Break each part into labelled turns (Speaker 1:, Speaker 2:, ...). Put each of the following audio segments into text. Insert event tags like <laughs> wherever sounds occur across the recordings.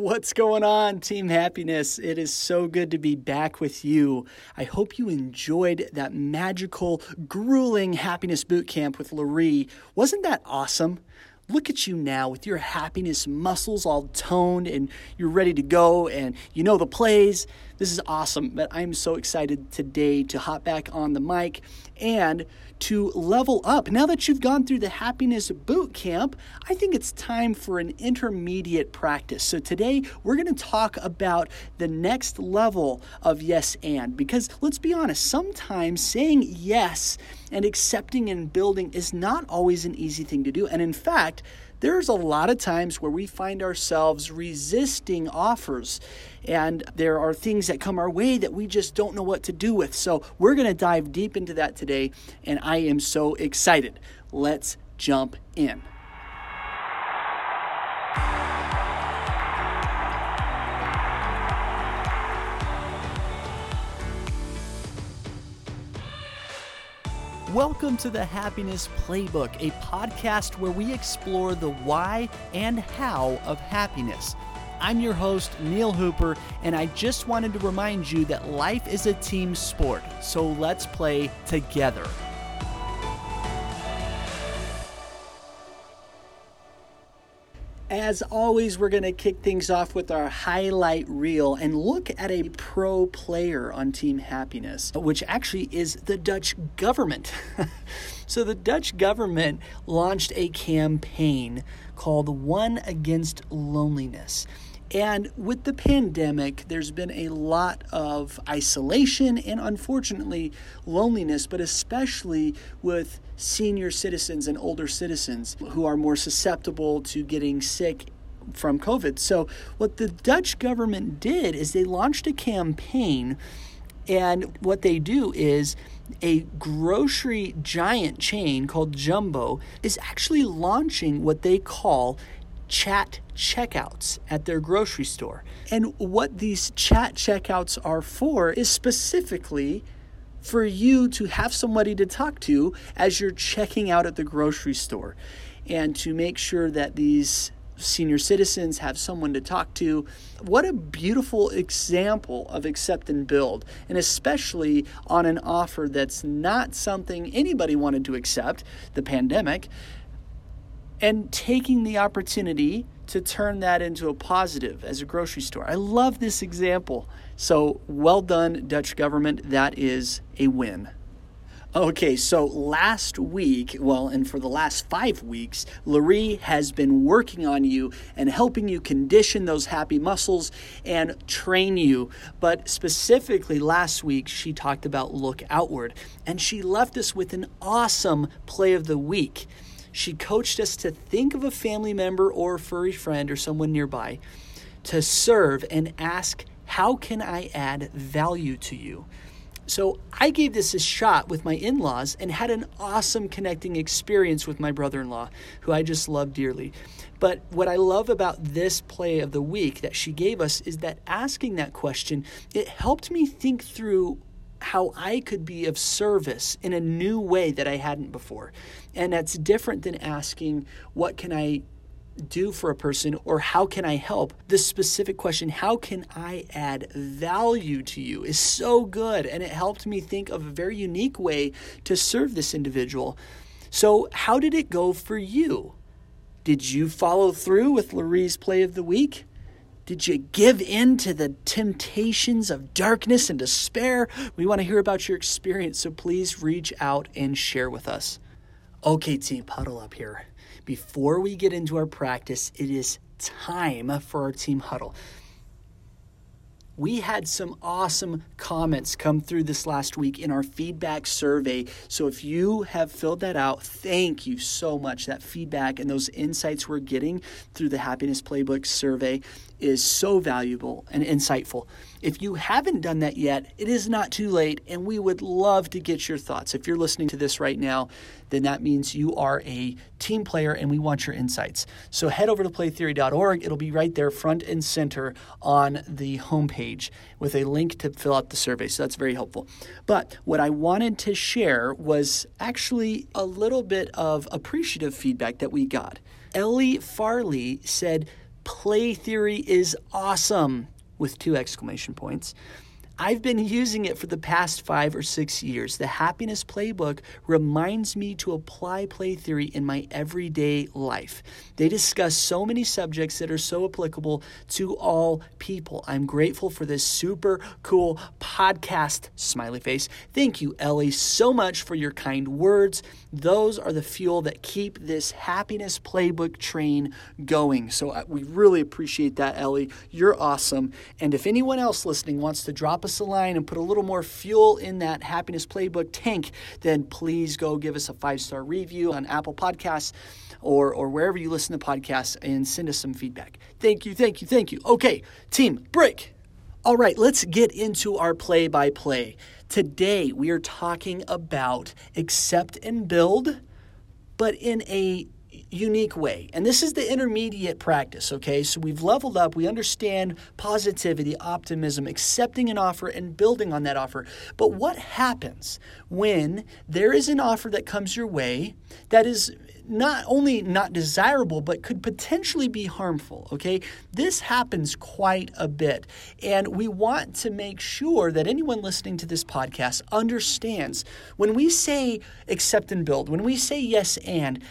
Speaker 1: What's going on, Team Happiness? It is so good to be back with you. I hope you enjoyed that magical, grueling happiness boot camp with LaRee. Wasn't that awesome? Look at you now with your happiness muscles all toned and you're ready to go and you know the plays. This is awesome, but I'm so excited today to hop back on the mic and to level up. Now that you've gone through the happiness boot camp, I think it's time for an intermediate practice. So today we're going to talk about the next level of yes and because let's be honest, sometimes saying yes and accepting and building is not always an easy thing to do. And in fact, there's a lot of times where we find ourselves resisting offers, and there are things that come our way that we just don't know what to do with. So, we're going to dive deep into that today, and I am so excited. Let's jump in. Welcome to the Happiness Playbook, a podcast where we explore the why and how of happiness. I'm your host, Neil Hooper, and I just wanted to remind you that life is a team sport, so let's play together. As always, we're going to kick things off with our highlight reel and look at a pro player on Team Happiness, which actually is the Dutch government. <laughs> so, the Dutch government launched a campaign called One Against Loneliness. And with the pandemic, there's been a lot of isolation and unfortunately loneliness, but especially with senior citizens and older citizens who are more susceptible to getting sick from COVID. So, what the Dutch government did is they launched a campaign, and what they do is a grocery giant chain called Jumbo is actually launching what they call chat checkouts at their grocery store. And what these chat checkouts are for is specifically for you to have somebody to talk to as you're checking out at the grocery store and to make sure that these senior citizens have someone to talk to. What a beautiful example of accept and build, and especially on an offer that's not something anybody wanted to accept the pandemic and taking the opportunity to turn that into a positive as a grocery store. I love this example. So, well done, Dutch government. That is a win. Okay, so last week, well, and for the last five weeks, LaRee has been working on you and helping you condition those happy muscles and train you. But specifically last week, she talked about look outward, and she left us with an awesome play of the week. She coached us to think of a family member or a furry friend or someone nearby to serve and ask, How can I add value to you? So I gave this a shot with my in laws and had an awesome connecting experience with my brother in law, who I just love dearly. But what I love about this play of the week that she gave us is that asking that question, it helped me think through how I could be of service in a new way that I hadn't before. And that's different than asking, What can I do for a person or how can I help? This specific question, how can I add value to you, is so good. And it helped me think of a very unique way to serve this individual. So, how did it go for you? Did you follow through with LaRee's play of the week? Did you give in to the temptations of darkness and despair? We want to hear about your experience, so please reach out and share with us. Okay, team, huddle up here. Before we get into our practice, it is time for our team huddle we had some awesome comments come through this last week in our feedback survey. So if you have filled that out, thank you so much. That feedback and those insights we're getting through the Happiness Playbook survey is so valuable and insightful. If you haven't done that yet, it is not too late, and we would love to get your thoughts. If you're listening to this right now, then that means you are a team player and we want your insights. So head over to playtheory.org. It'll be right there, front and center on the homepage with a link to fill out the survey. So that's very helpful. But what I wanted to share was actually a little bit of appreciative feedback that we got. Ellie Farley said, play theory is awesome with two exclamation points. I've been using it for the past five or six years. The Happiness Playbook reminds me to apply play theory in my everyday life. They discuss so many subjects that are so applicable to all people. I'm grateful for this super cool podcast, smiley face. Thank you, Ellie, so much for your kind words. Those are the fuel that keep this Happiness Playbook train going. So uh, we really appreciate that, Ellie. You're awesome. And if anyone else listening wants to drop a a line and put a little more fuel in that happiness playbook tank, then please go give us a five star review on Apple Podcasts or, or wherever you listen to podcasts and send us some feedback. Thank you, thank you, thank you. Okay, team, break. All right, let's get into our play by play. Today we are talking about accept and build, but in a unique way. And this is the intermediate practice, okay? So we've leveled up, we understand positivity, optimism, accepting an offer and building on that offer. But what happens when there is an offer that comes your way that is not only not desirable, but could potentially be harmful. Okay, this happens quite a bit, and we want to make sure that anyone listening to this podcast understands when we say accept and build, when we say yes and,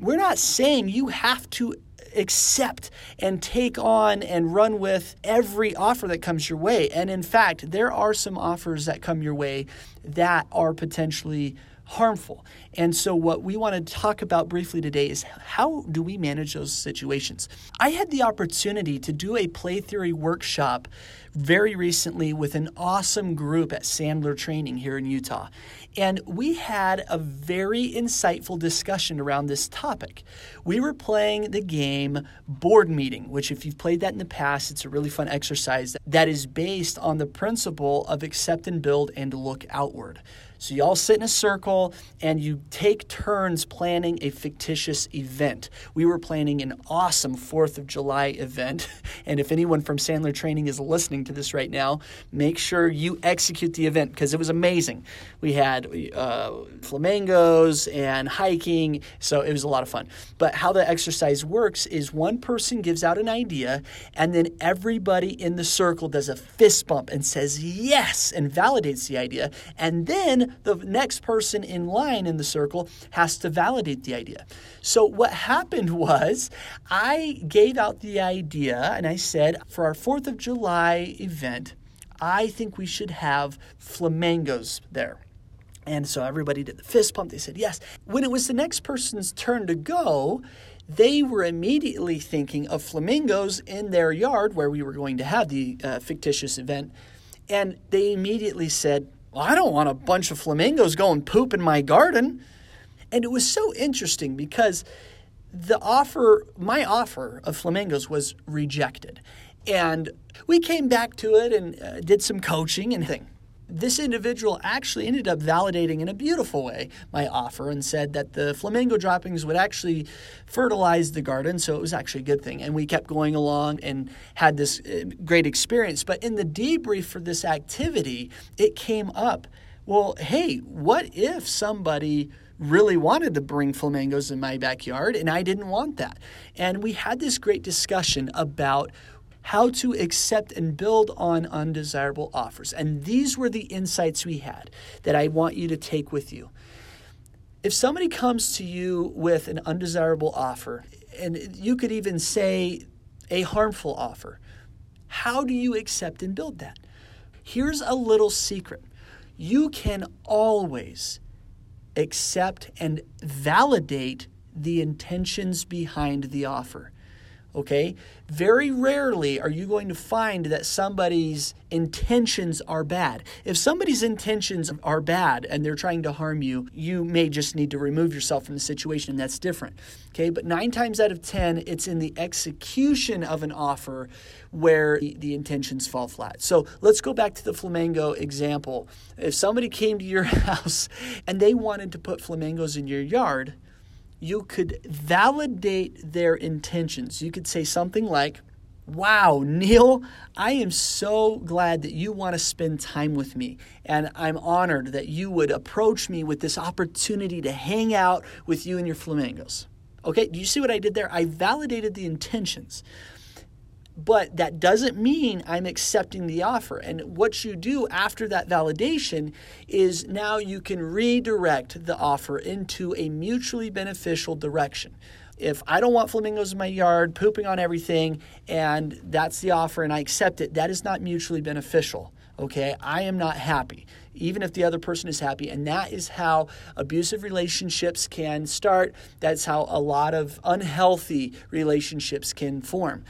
Speaker 1: we're not saying you have to accept and take on and run with every offer that comes your way. And in fact, there are some offers that come your way that are potentially harmful. And so, what we want to talk about briefly today is how do we manage those situations? I had the opportunity to do a play theory workshop very recently with an awesome group at Sandler Training here in Utah. And we had a very insightful discussion around this topic. We were playing the game Board Meeting, which, if you've played that in the past, it's a really fun exercise that is based on the principle of accept and build and look outward. So you all sit in a circle and you take turns planning a fictitious event. We were planning an awesome 4th of July event. <laughs> And if anyone from Sandler Training is listening to this right now, make sure you execute the event because it was amazing. We had uh, flamingos and hiking, so it was a lot of fun. But how the exercise works is one person gives out an idea, and then everybody in the circle does a fist bump and says yes and validates the idea. And then the next person in line in the circle has to validate the idea. So, what happened <laughs> was I gave out the idea and I said, for our 4th of July event, I think we should have flamingos there. And so everybody did the fist pump. They said yes. When it was the next person's turn to go, they were immediately thinking of flamingos in their yard where we were going to have the uh, fictitious event. And they immediately said, well, I don't want a bunch of flamingos going poop in my garden. And it was so interesting because the offer, my offer of flamingos was rejected. And we came back to it and uh, did some coaching and thing this individual actually ended up validating in a beautiful way my offer and said that the flamingo droppings would actually fertilize the garden. So it was actually a good thing. And we kept going along and had this uh, great experience. But in the debrief for this activity, it came up well, hey, what if somebody really wanted to bring flamingos in my backyard and I didn't want that? And we had this great discussion about how to accept and build on undesirable offers. And these were the insights we had that I want you to take with you. If somebody comes to you with an undesirable offer, and you could even say a harmful offer, how do you accept and build that? Here's a little secret you can always accept and validate the intentions behind the offer okay? Very rarely are you going to find that somebody's intentions are bad. If somebody's intentions are bad and they're trying to harm you, you may just need to remove yourself from the situation, and that's different, okay? But nine times out of 10, it's in the execution of an offer where the intentions fall flat. So let's go back to the flamingo example. If somebody came to your <laughs> house and they wanted to put flamingos in your yard, you could validate their intentions. You could say something like, Wow, Neil, I am so glad that you want to spend time with me. And I'm honored that you would approach me with this opportunity to hang out with you and your flamingos. Okay, do you see what I did there? I validated the intentions. But that doesn't mean I'm accepting the offer. And what you do after that validation is now you can redirect the offer into a mutually beneficial direction if I don't want flamingos in my yard, pooping on everything, and that's the offer and I accept it, that is not mutually beneficial. Okay, I am not happy, even if the other person is happy. And that is how abusive relationships can start. That's how a lot of unhealthy relationships can form.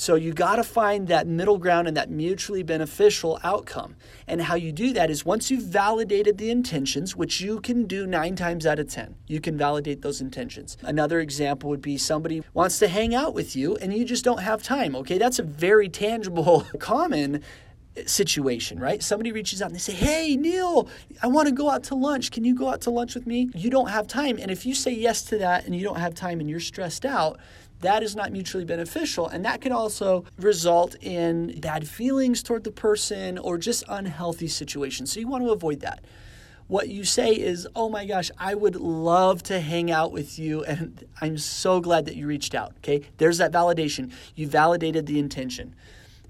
Speaker 1: So you got to find that middle ground and that mutually beneficial outcome. And how you do that is once you've validated the intentions, which you can do nine times out of 10, you can validate those intentions. Another example would be somebody wants to hang out with you and you just don't have time. Okay, that's a very tangible, <laughs> common situation, right? Somebody reaches out and they say, Hey, Neil, I want to go out to lunch. Can you go out to lunch with me? You don't have time. And if you say yes to that and you don't have time and you're stressed out, that is not mutually beneficial. And that could also result in bad feelings toward the person or just unhealthy situations. So you want to avoid that. What you say is, oh my gosh, I would love to hang out with you, <laughs> and I'm so glad that you reached out. Okay, there's that validation. You validated the intention,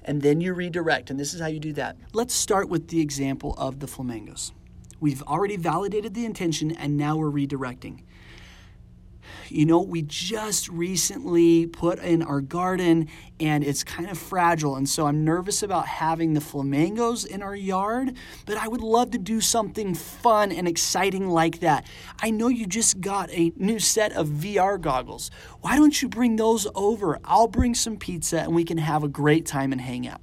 Speaker 1: and then you redirect, and this is how you do that. Let's start with the example of the flamingos. We've already validated the intention, and now we're redirecting you know, we just recently put in our garden and it's kind of fragile. And so I'm nervous about having the flamingos in our yard, but I would love to do something fun and exciting like that. I know you just got a new set of VR goggles. Why don't you bring those over? I'll bring some pizza and we can have a great time and hang out.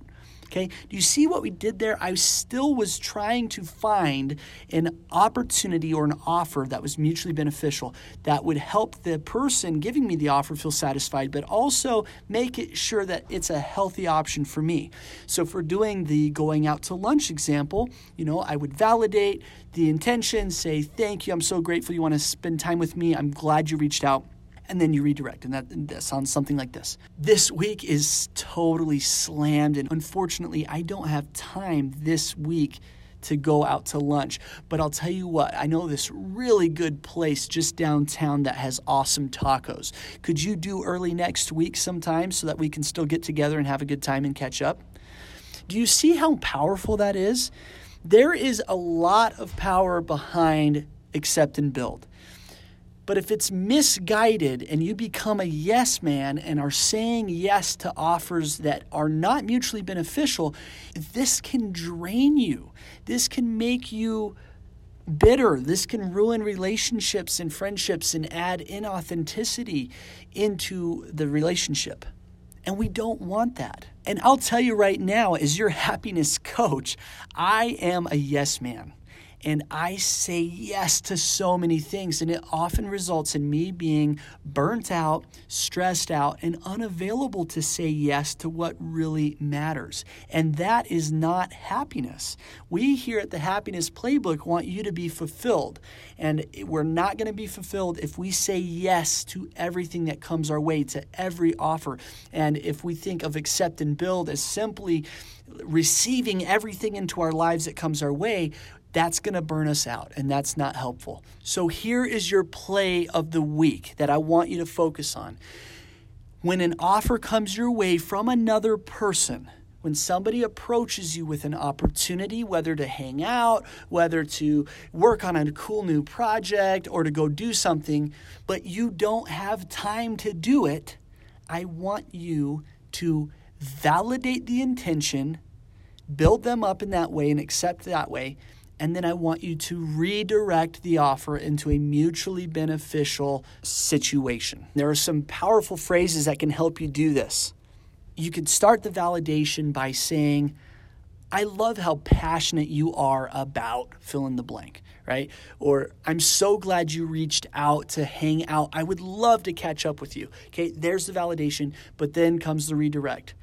Speaker 1: Okay, do you see what we did there? I still was trying to find an opportunity or an offer that was mutually beneficial that would help the person giving me the offer feel satisfied, but also make it sure that it's a healthy option for me. So, for doing the going out to lunch example, you know, I would validate the intention, say, Thank you, I'm so grateful you want to spend time with me, I'm glad you reached out and then you redirect. And that, that sounds something like this. This week is totally slammed, and unfortunately, I don't have time this week to go out to lunch. But I'll tell you what, I know this really good place just downtown that has awesome tacos. Could you do early next week sometime so that we can still get together and have a good time and catch up? Do you see how powerful that is? There is a lot of power behind accept and build. But if it's misguided and you become a yes man and are saying yes to offers that are not mutually beneficial, this can drain you. This can make you bitter. This can ruin relationships and friendships and add inauthenticity into the relationship. And we don't want that. And I'll tell you right now, as your happiness coach, I am a yes man. And I say yes to so many things, and it often results in me being burnt out, stressed out, and unavailable to say yes to what really matters. And that is not happiness. We here at the Happiness Playbook want you to be fulfilled. And we're not going to be fulfilled if we say yes to everything that comes our way, to every offer. And if we think of accept and build as simply receiving everything into our lives that comes our way, that's going to burn us out and that's not helpful. So here is your play of the week that I want you to focus on. When an offer comes your way from another person, when somebody approaches you with an opportunity, whether to hang out, whether to work on a cool new project, or to go do something, but you don't have time to do it, I want you to validate the intention, build them up in that way, and accept that way, and then I want you to redirect the offer into a mutually beneficial situation. There are some powerful phrases that can help you do this. You can start the validation by saying, I love how passionate you are about fill in the blank, right? Or I'm so glad you reached out to hang out. I would love to catch up with you. Okay, there's the validation, but then comes the redirect.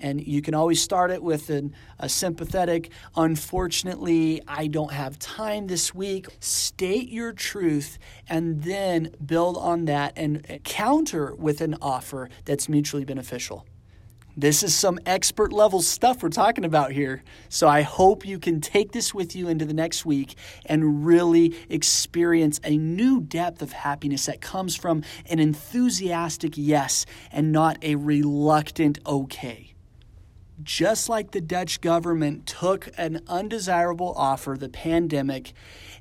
Speaker 1: And you can always start it with an, a sympathetic, unfortunately, I don't have time this week. State your truth and then build on that and counter with an offer that's mutually beneficial. This is some expert level stuff we're talking about here. So I hope you can take this with you into the next week and really experience a new depth of happiness that comes from an enthusiastic yes and not a reluctant okay. Just like the Dutch government took an undesirable offer, the pandemic,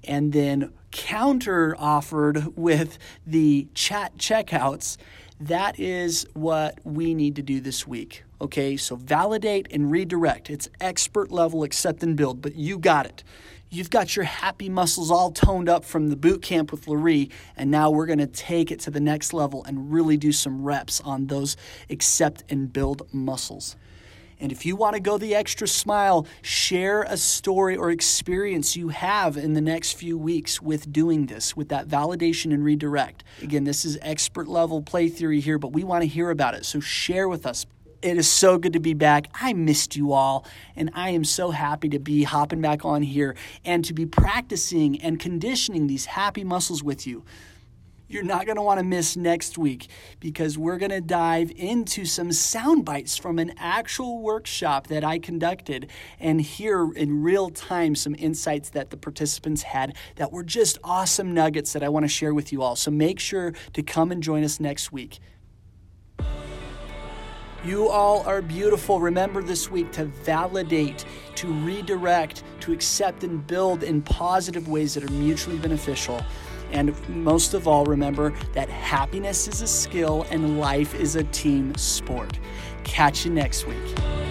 Speaker 1: and then counter offered with the chat checkouts, that is what we need to do this week. Okay, so validate and redirect. It's expert level accept and build, but you got it. You've got your happy muscles all toned up from the boot camp with Larry, and now we're to take it to the next level and really do some reps on those accept and build muscles. And if you want to go the extra smile, share a story or experience you have in the next few weeks with doing this, with that validation and redirect. Again, this is expert level play theory here, but we want to hear about it. So share with us. It is so good to be back. I missed you all, and I am so happy to be hopping back on here and to be practicing and conditioning these happy muscles with you. You're not going to want to miss next week because we're going to dive into some sound bites from an actual workshop that I conducted and hear in real time some insights that the participants had that were just awesome nuggets that I want to share with you all. So make sure to come and join us next week. You all are beautiful. Remember this week to validate, to redirect, to accept and build in positive ways that are mutually beneficial. And most of all, remember that happiness is a skill and life is a team sport. Catch you next week.